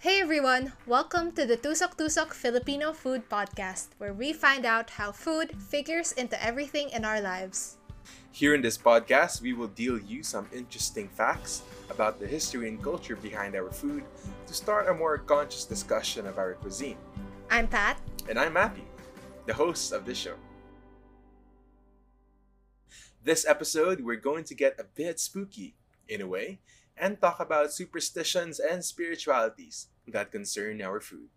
Hey everyone, welcome to the Tusok Tusok Filipino Food Podcast, where we find out how food figures into everything in our lives. Here in this podcast, we will deal you some interesting facts about the history and culture behind our food to start a more conscious discussion of our cuisine. I'm Pat. And I'm Matthew, the host of this show. This episode, we're going to get a bit spooky, in a way, and talk about superstitions and spiritualities that concern our food.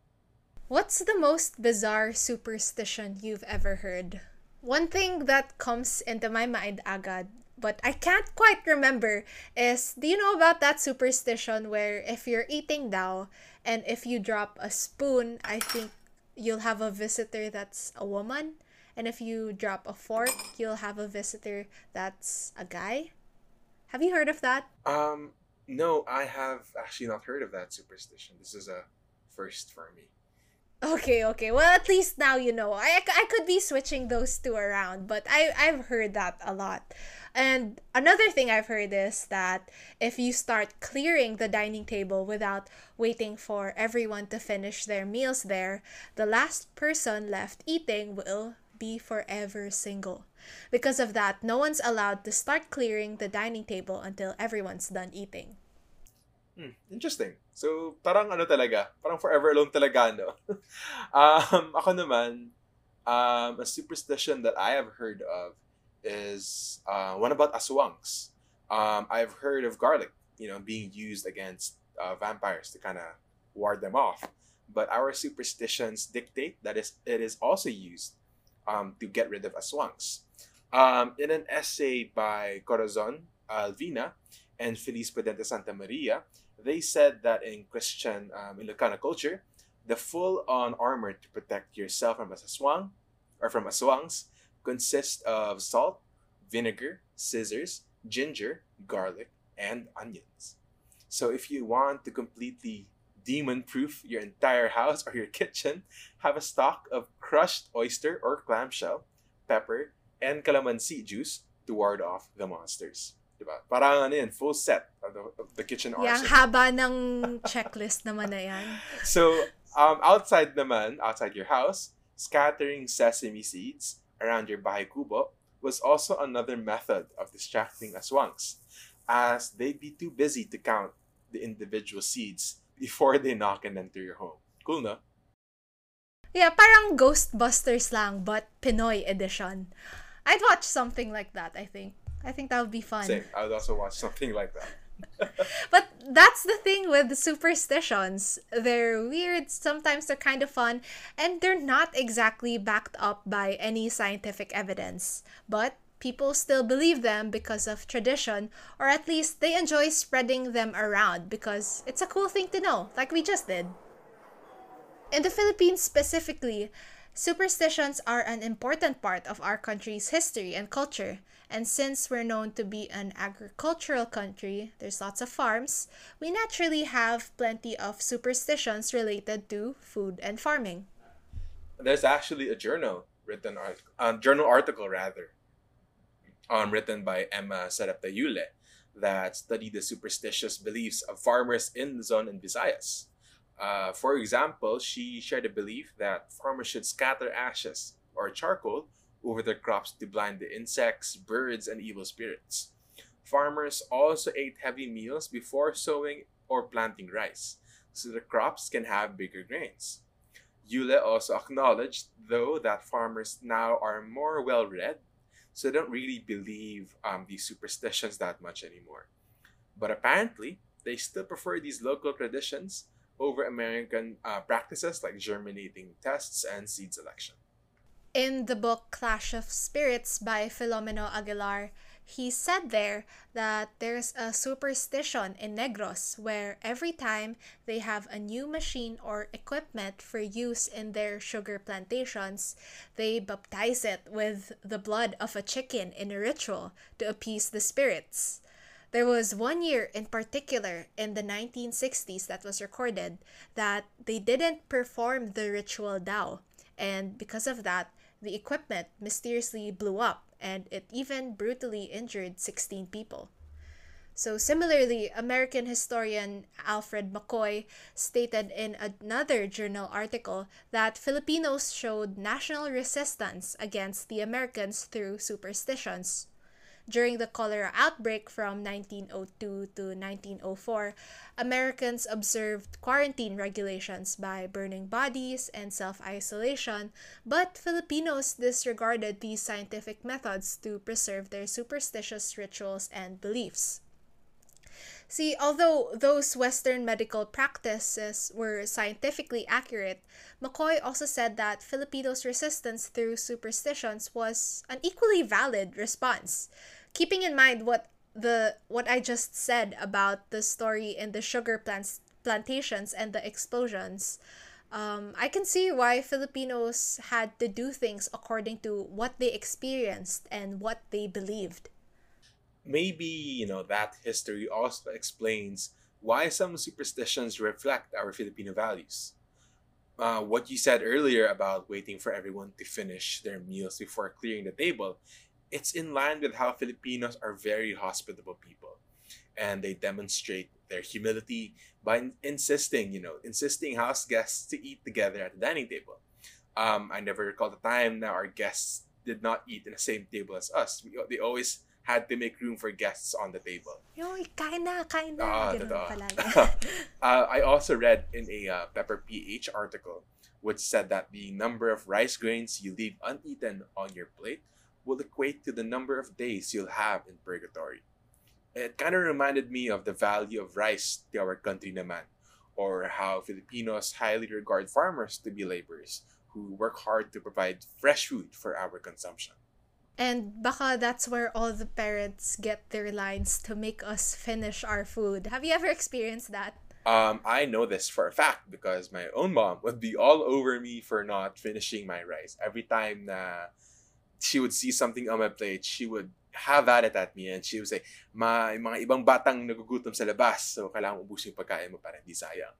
What's the most bizarre superstition you've ever heard? One thing that comes into my mind agad, but I can't quite remember, is do you know about that superstition where if you're eating daw and if you drop a spoon, I think you'll have a visitor that's a woman? And if you drop a fork, you'll have a visitor that's a guy? Have you heard of that? Um, no, I have actually not heard of that superstition. This is a first for me. Okay, okay. Well, at least now you know. I, I could be switching those two around, but I, I've heard that a lot. And another thing I've heard is that if you start clearing the dining table without waiting for everyone to finish their meals there, the last person left eating will be forever single. Because of that, no one's allowed to start clearing the dining table until everyone's done eating. Hmm, interesting. So, parang ano talaga, parang forever alone talaga, no? um, ako naman, um, a superstition that I have heard of is uh, one about aswangs. Um, I've heard of garlic, you know, being used against uh, vampires to kind of ward them off. But our superstitions dictate that is it is also used um, to get rid of aswangs. Um, in an essay by Corazon Alvina and Felice Prudente Santa Maria, they said that in Christian um, Ilocano culture, the full-on armor to protect yourself from aswang or from aswangs consists of salt, vinegar, scissors, ginger, garlic, and onions. So if you want to completely demon-proof your entire house or your kitchen, have a stock of crushed oyster or clamshell, pepper, and calamansi juice to ward off the monsters. Diba? Parang ano yun, full set of the, of the kitchen arsenal. Yang haba ng checklist naman na yan. So, um, outside naman, outside your house, scattering sesame seeds around your bahay kubo was also another method of distracting aswangs, as they'd be too busy to count the individual seeds before they knock and enter your home. Cool, no? Yeah, parang Ghostbusters lang, but Pinoy edition. I'd watch something like that, I think. I think that would be fun. Same. I would also watch something like that. but that's the thing with the superstitions. They're weird, sometimes they're kind of fun, and they're not exactly backed up by any scientific evidence. But people still believe them because of tradition, or at least they enjoy spreading them around because it's a cool thing to know, like we just did. In the Philippines specifically, Superstitions are an important part of our country's history and culture, and since we're known to be an agricultural country, there's lots of farms, we naturally have plenty of superstitions related to food and farming. There's actually a journal written um, journal article rather, um, written by Emma Sarepta Yule that studied the superstitious beliefs of farmers in Luzon and Visayas. Uh, for example, she shared a belief that farmers should scatter ashes or charcoal over their crops to blind the insects, birds, and evil spirits. Farmers also ate heavy meals before sowing or planting rice, so the crops can have bigger grains. Yule also acknowledged, though, that farmers now are more well read, so they don't really believe um, these superstitions that much anymore. But apparently, they still prefer these local traditions over American uh, practices like germinating tests and seed selection. In the book Clash of Spirits by Filomeno Aguilar, he said there that there's a superstition in Negros where every time they have a new machine or equipment for use in their sugar plantations, they baptize it with the blood of a chicken in a ritual to appease the spirits. There was one year in particular in the 1960s that was recorded that they didn't perform the ritual daw, and because of that, the equipment mysteriously blew up and it even brutally injured 16 people. So, similarly, American historian Alfred McCoy stated in another journal article that Filipinos showed national resistance against the Americans through superstitions. During the cholera outbreak from 1902 to 1904, Americans observed quarantine regulations by burning bodies and self isolation, but Filipinos disregarded these scientific methods to preserve their superstitious rituals and beliefs. See, although those Western medical practices were scientifically accurate, McCoy also said that Filipinos' resistance through superstitions was an equally valid response. Keeping in mind what the what I just said about the story in the sugar plants plantations and the explosions, um, I can see why Filipinos had to do things according to what they experienced and what they believed maybe you know that history also explains why some superstitions reflect our Filipino values. Uh, what you said earlier about waiting for everyone to finish their meals before clearing the table, it's in line with how Filipinos are very hospitable people. And they demonstrate their humility by insisting, you know, insisting house guests to eat together at the dining table. Um, I never recall the time that our guests did not eat in the same table as us. We, they always had to make room for guests on the table. Yung, kain na, kain na. Ah, Ganun totoo. palagi. uh, I also read in a uh, Pepper PH article which said that the number of rice grains you leave uneaten on your plate will equate to the number of days you'll have in purgatory. It kind of reminded me of the value of rice to our country naman, or how Filipinos highly regard farmers to be laborers who work hard to provide fresh food for our consumption. And baka that's where all the parents get their lines to make us finish our food. Have you ever experienced that? Um, I know this for a fact because my own mom would be all over me for not finishing my rice. Every time na she would see something on my plate, she would have at it at me and she would say, Ma, mga ibang batang nagugutom sa labas, so kailangan ubusin yung pagkain mo para hindi sayang.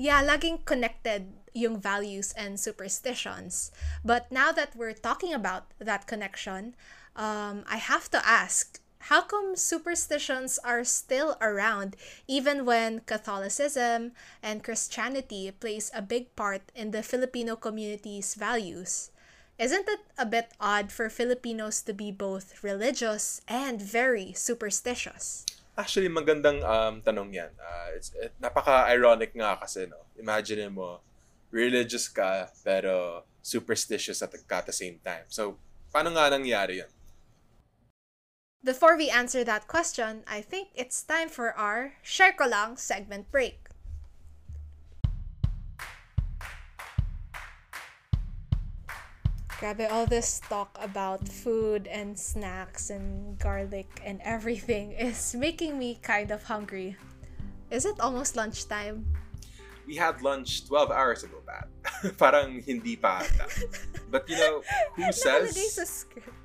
Yeah, laging connected yung values and superstitions. But now that we're talking about that connection, um, I have to ask, how come superstitions are still around even when Catholicism and Christianity plays a big part in the Filipino community's values? Isn't it a bit odd for Filipinos to be both religious and very superstitious? Actually, magandang um, tanong yan. Uh, it's, it, napaka-ironic nga kasi, no? Imagine mo, religious ka, pero superstitious at, at the same time. So, paano nga nangyari yan? Before we answer that question, I think it's time for our Share Ko Lang segment break. Grabe, all this talk about food and snacks and garlic and everything is making me kind of hungry. Is it almost lunchtime? We had lunch 12 hours ago, Pat. Parang hindi pa ata. But you know, who says... Nakalagay sa script.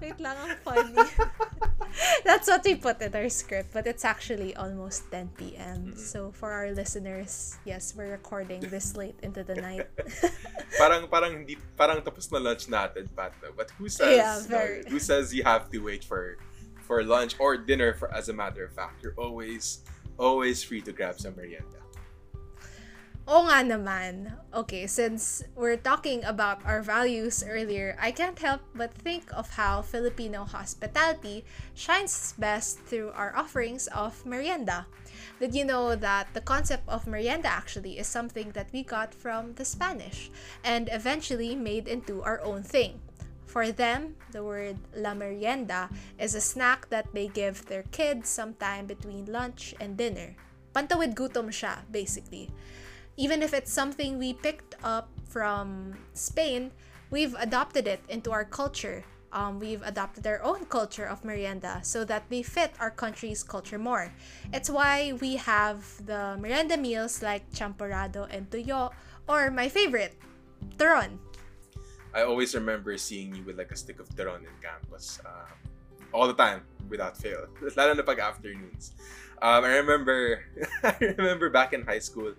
Wait lang, ang funny. That's what we put in our script, but it's actually almost 10 p.m. So for our listeners, yes, we're recording this late into the night. parang parang hindi parang tapos na lunch natin, Pat. no? But who says Yeah, very. who says you have to wait for for lunch or dinner for as a matter of fact. You're always always free to grab some merienda. Oo nga naman. Okay, since we're talking about our values earlier, I can't help but think of how Filipino hospitality shines best through our offerings of merienda. Did you know that the concept of merienda actually is something that we got from the Spanish and eventually made into our own thing? For them, the word la merienda is a snack that they give their kids sometime between lunch and dinner. Pantawid gutom siya, basically even if it's something we picked up from Spain, we've adopted it into our culture. Um, we've adopted our own culture of merienda so that they fit our country's culture more. It's why we have the merienda meals like champorado and tuyo, or my favorite, turon. I always remember seeing you with like a stick of turon in campus. Um, all the time, without fail. Lalo na pag afternoons. Um, I remember, I remember back in high school,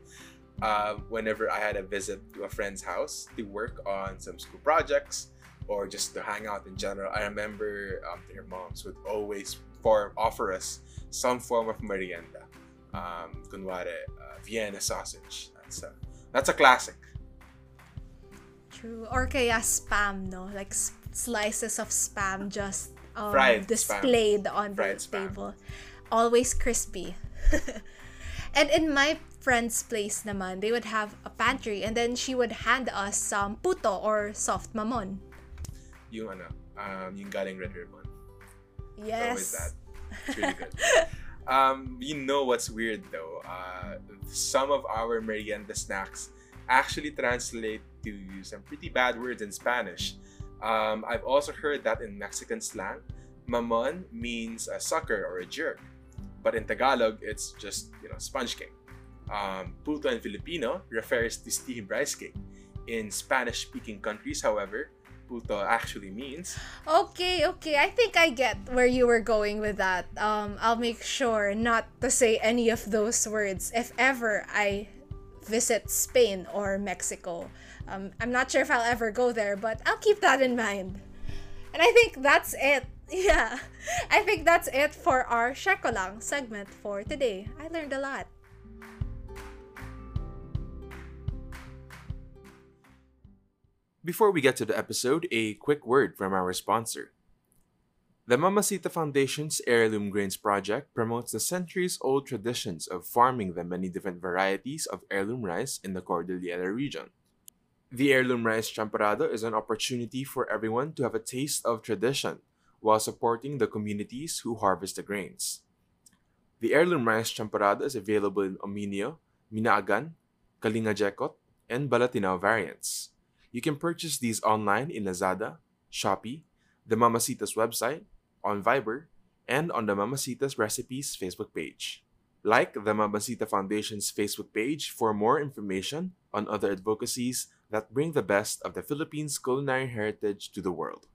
um, whenever I had a visit to a friend's house to work on some school projects, or just to hang out in general, I remember um, their moms would always offer us some form of merienda. Um, kunwari, uh, Vienna sausage. That's a, that's a classic. True. Or kaya spam, no? Like s- slices of spam just um, displayed spam. on Fried the spam. table. Always crispy. and in my friend's place naman, they would have a pantry and then she would hand us some puto or soft mamon. Yung ano, um, yung galing Red Ribbon. Always Yes. that. It's really good. um, you know what's weird though? Uh, some of our merienda snacks actually translate to some pretty bad words in Spanish. Um, I've also heard that in Mexican slang, mamon means a sucker or a jerk, but in Tagalog, it's just you know sponge cake. Um, puto in Filipino refers to steamed rice cake. In Spanish-speaking countries, however, puto actually means Okay, okay. I think I get where you were going with that. Um, I'll make sure not to say any of those words if ever I visit Spain or Mexico. Um, I'm not sure if I'll ever go there, but I'll keep that in mind. And I think that's it. Yeah, I think that's it for our Share Ko Lang segment for today. I learned a lot. Before we get to the episode, a quick word from our sponsor. The Mama Sita Foundation's Heirloom Grains Project promotes the centuries old traditions of farming the many different varieties of heirloom rice in the Cordillera region. The heirloom rice champorado is an opportunity for everyone to have a taste of tradition while supporting the communities who harvest the grains. The heirloom rice champorado is available in Ominio, Minaagan, Kalinga Jekot, and Balatinaw variants. You can purchase these online in Lazada, Shopee, the Mama Sita's website, on Viber, and on the Mama Sita's Recipes Facebook page. Like the Mama Sita Foundation's Facebook page for more information on other advocacies that bring the best of the Philippines' culinary heritage to the world.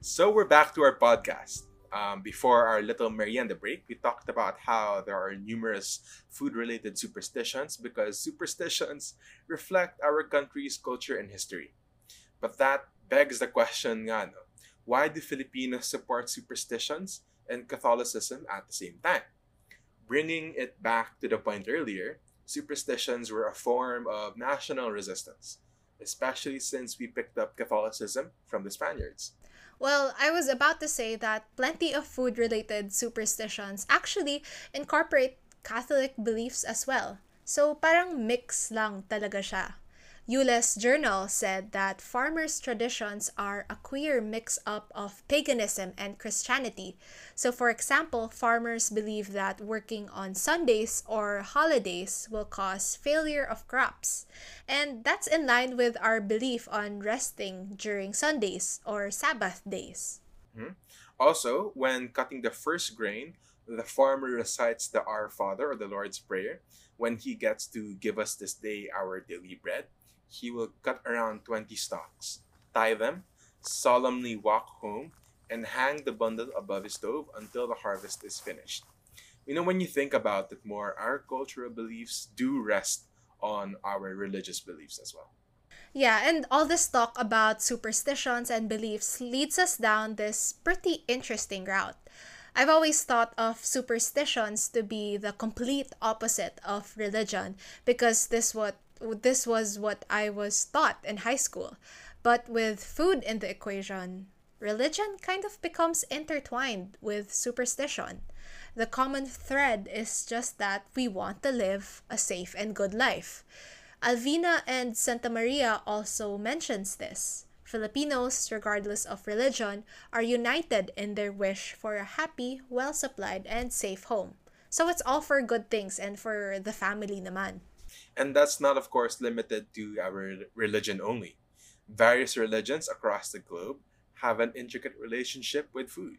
So we're back to our podcast. Um, before our little merienda break, we talked about how there are numerous food related superstitions because superstitions reflect our country's culture and history. But that begs the question nga, no? why do Filipinos support superstitions and Catholicism at the same time? Bringing it back to the point earlier, superstitions were a form of national resistance, especially since we picked up Catholicism from the Spaniards. Well, I was about to say that plenty of food related superstitions actually incorporate Catholic beliefs as well. So parang mix lang talaga siya. Yule's journal said that farmers' traditions are a queer mix up of paganism and Christianity. So, for example, farmers believe that working on Sundays or holidays will cause failure of crops. And that's in line with our belief on resting during Sundays or Sabbath days. Hmm? Also, when cutting the first grain, the farmer recites the Our Father or the Lord's Prayer. When he gets to give us this day our daily bread, he will cut around 20 stalks, tie them, solemnly walk home, and hang the bundle above his stove until the harvest is finished. You know, when you think about it more, our cultural beliefs do rest on our religious beliefs as well. Yeah, and all this talk about superstitions and beliefs leads us down this pretty interesting route. I've always thought of superstitions to be the complete opposite of religion because this what this was what I was taught in high school. But with food in the equation, religion kind of becomes intertwined with superstition. The common thread is just that we want to live a safe and good life. Alvina and Santa Maria also mentions this. Filipinos, regardless of religion, are united in their wish for a happy, well-supplied, and safe home. So it's all for good things and for the family naman. And that's not, of course, limited to our religion only. Various religions across the globe have an intricate relationship with food.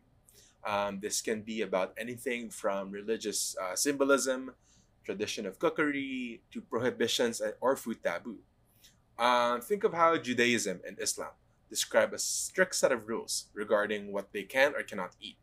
Um, this can be about anything from religious uh, symbolism, tradition of cookery, to prohibitions or food taboo. Um, think of how Judaism and Islam describe a strict set of rules regarding what they can or cannot eat.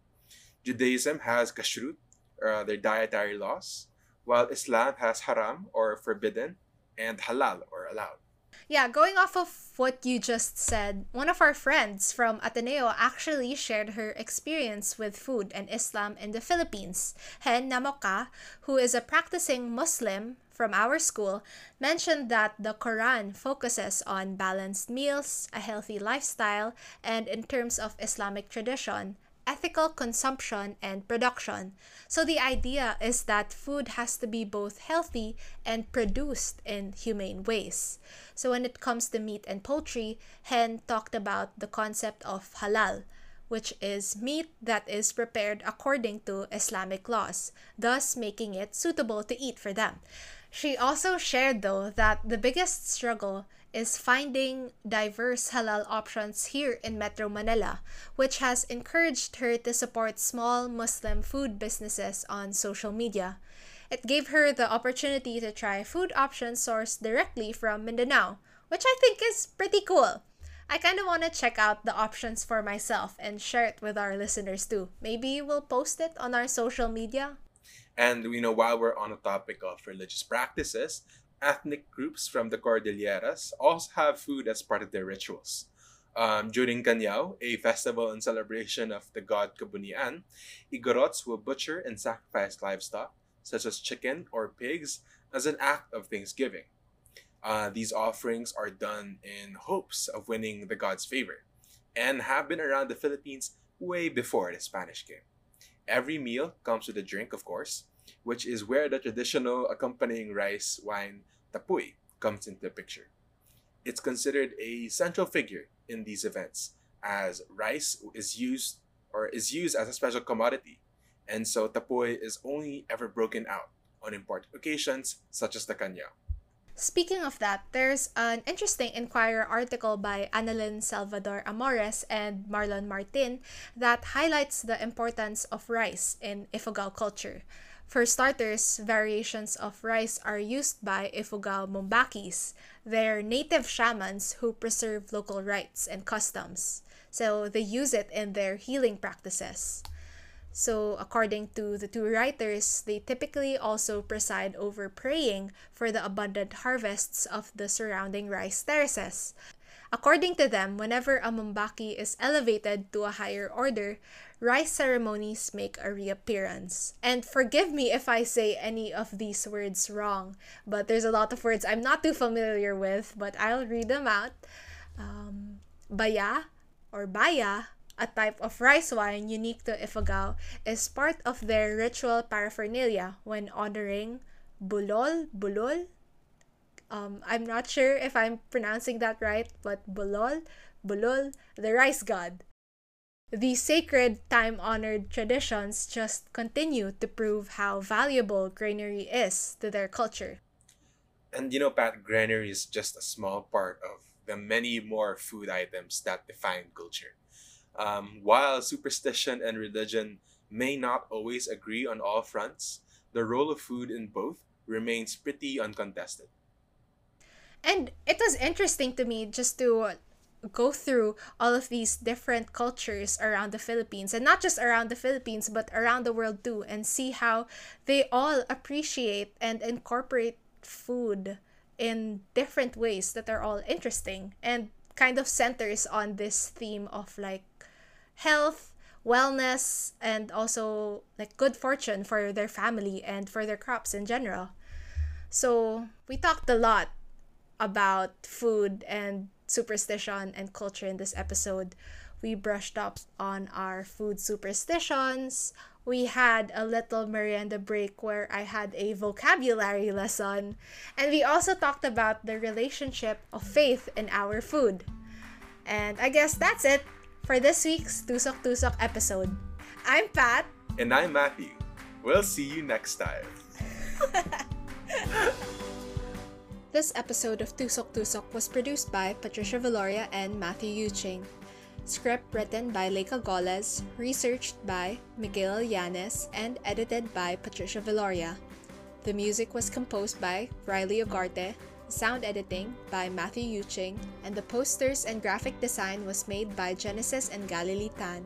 Judaism has kashrut, uh, their dietary laws, while Islam has haram or forbidden and halal or allowed. Yeah, going off of what you just said, one of our friends from Ateneo actually shared her experience with food and Islam in the Philippines. Hen Namoka, who is a practicing Muslim from our school, mentioned that the Quran focuses on balanced meals, a healthy lifestyle, and in terms of Islamic tradition, ethical consumption and production. So the idea is that food has to be both healthy and produced in humane ways. So when it comes to meat and poultry, Hen talked about the concept of halal, which is meat that is prepared according to Islamic laws, thus making it suitable to eat for them. She also shared, though, that the biggest struggle is finding diverse halal options here in Metro Manila, which has encouraged her to support small Muslim food businesses on social media. It gave her the opportunity to try food options sourced directly from Mindanao, which I think is pretty cool. I kind of want to check out the options for myself and share it with our listeners too. Maybe we'll post it on our social media. And you know, while we're on the topic of religious practices, ethnic groups from the Cordilleras also have food as part of their rituals. Um, during Kanyao, a festival and celebration of the god Kabunian, Igorots will butcher and sacrifice livestock, such as chicken or pigs, as an act of thanksgiving. Uh, these offerings are done in hopes of winning the god's favor and have been around the Philippines way before the Spanish came. Every meal comes with a drink, of course, which is where the traditional accompanying rice wine tapuy comes into the picture. It's considered a central figure in these events as rice is used or is used as a special commodity, and so tapuy is only ever broken out on important occasions such as the Kanyao. Speaking of that, there's an interesting Inquirer article by Annalyn Salvador Amores and Marlon Martin that highlights the importance of rice in Ifugao culture. For starters, variations of rice are used by Ifugao Mumbakis. They're native shamans who preserve local rites and customs. So they use it in their healing practices. So, according to the two writers, they typically also preside over praying for the abundant harvests of the surrounding rice terraces. According to them, whenever a mumbaki is elevated to a higher order, rice ceremonies make a reappearance. And forgive me if I say any of these words wrong, but there's a lot of words I'm not too familiar with, but I'll read them out. Um, baya or baya, a type of rice wine unique to Ifugao, is part of their ritual paraphernalia when honoring bulol, bulol, um, I'm not sure if I'm pronouncing that right, but Bulol, Bulol, the rice god. These sacred, time honored traditions just continue to prove how valuable granary is to their culture. And you know, Pat, granary is just a small part of the many more food items that define culture. Um, while superstition and religion may not always agree on all fronts, the role of food in both remains pretty uncontested. And it was interesting to me just to go through all of these different cultures around the Philippines and not just around the Philippines but around the world too and see how they all appreciate and incorporate food in different ways that are all interesting and kind of centers on this theme of like health wellness and also like good fortune for their family and for their crops in general so we talked a lot about food and superstition and culture in this episode. We brushed up on our food superstitions. We had a little merienda break where I had a vocabulary lesson. And we also talked about the relationship of faith in our food. And I guess that's it for this week's Tusok Tusok episode. I'm Pat. And I'm Matthew. We'll see you next time. This episode of Tusok Tusok was produced by Patricia Valoria and Matthew Yuching. Script written by Leica Goles, researched by Miguel Yanes, and edited by Patricia Valoria. The music was composed by Riley Ogarte, sound editing by Matthew Yuching, and the posters and graphic design was made by Genesis and Galilee Tan.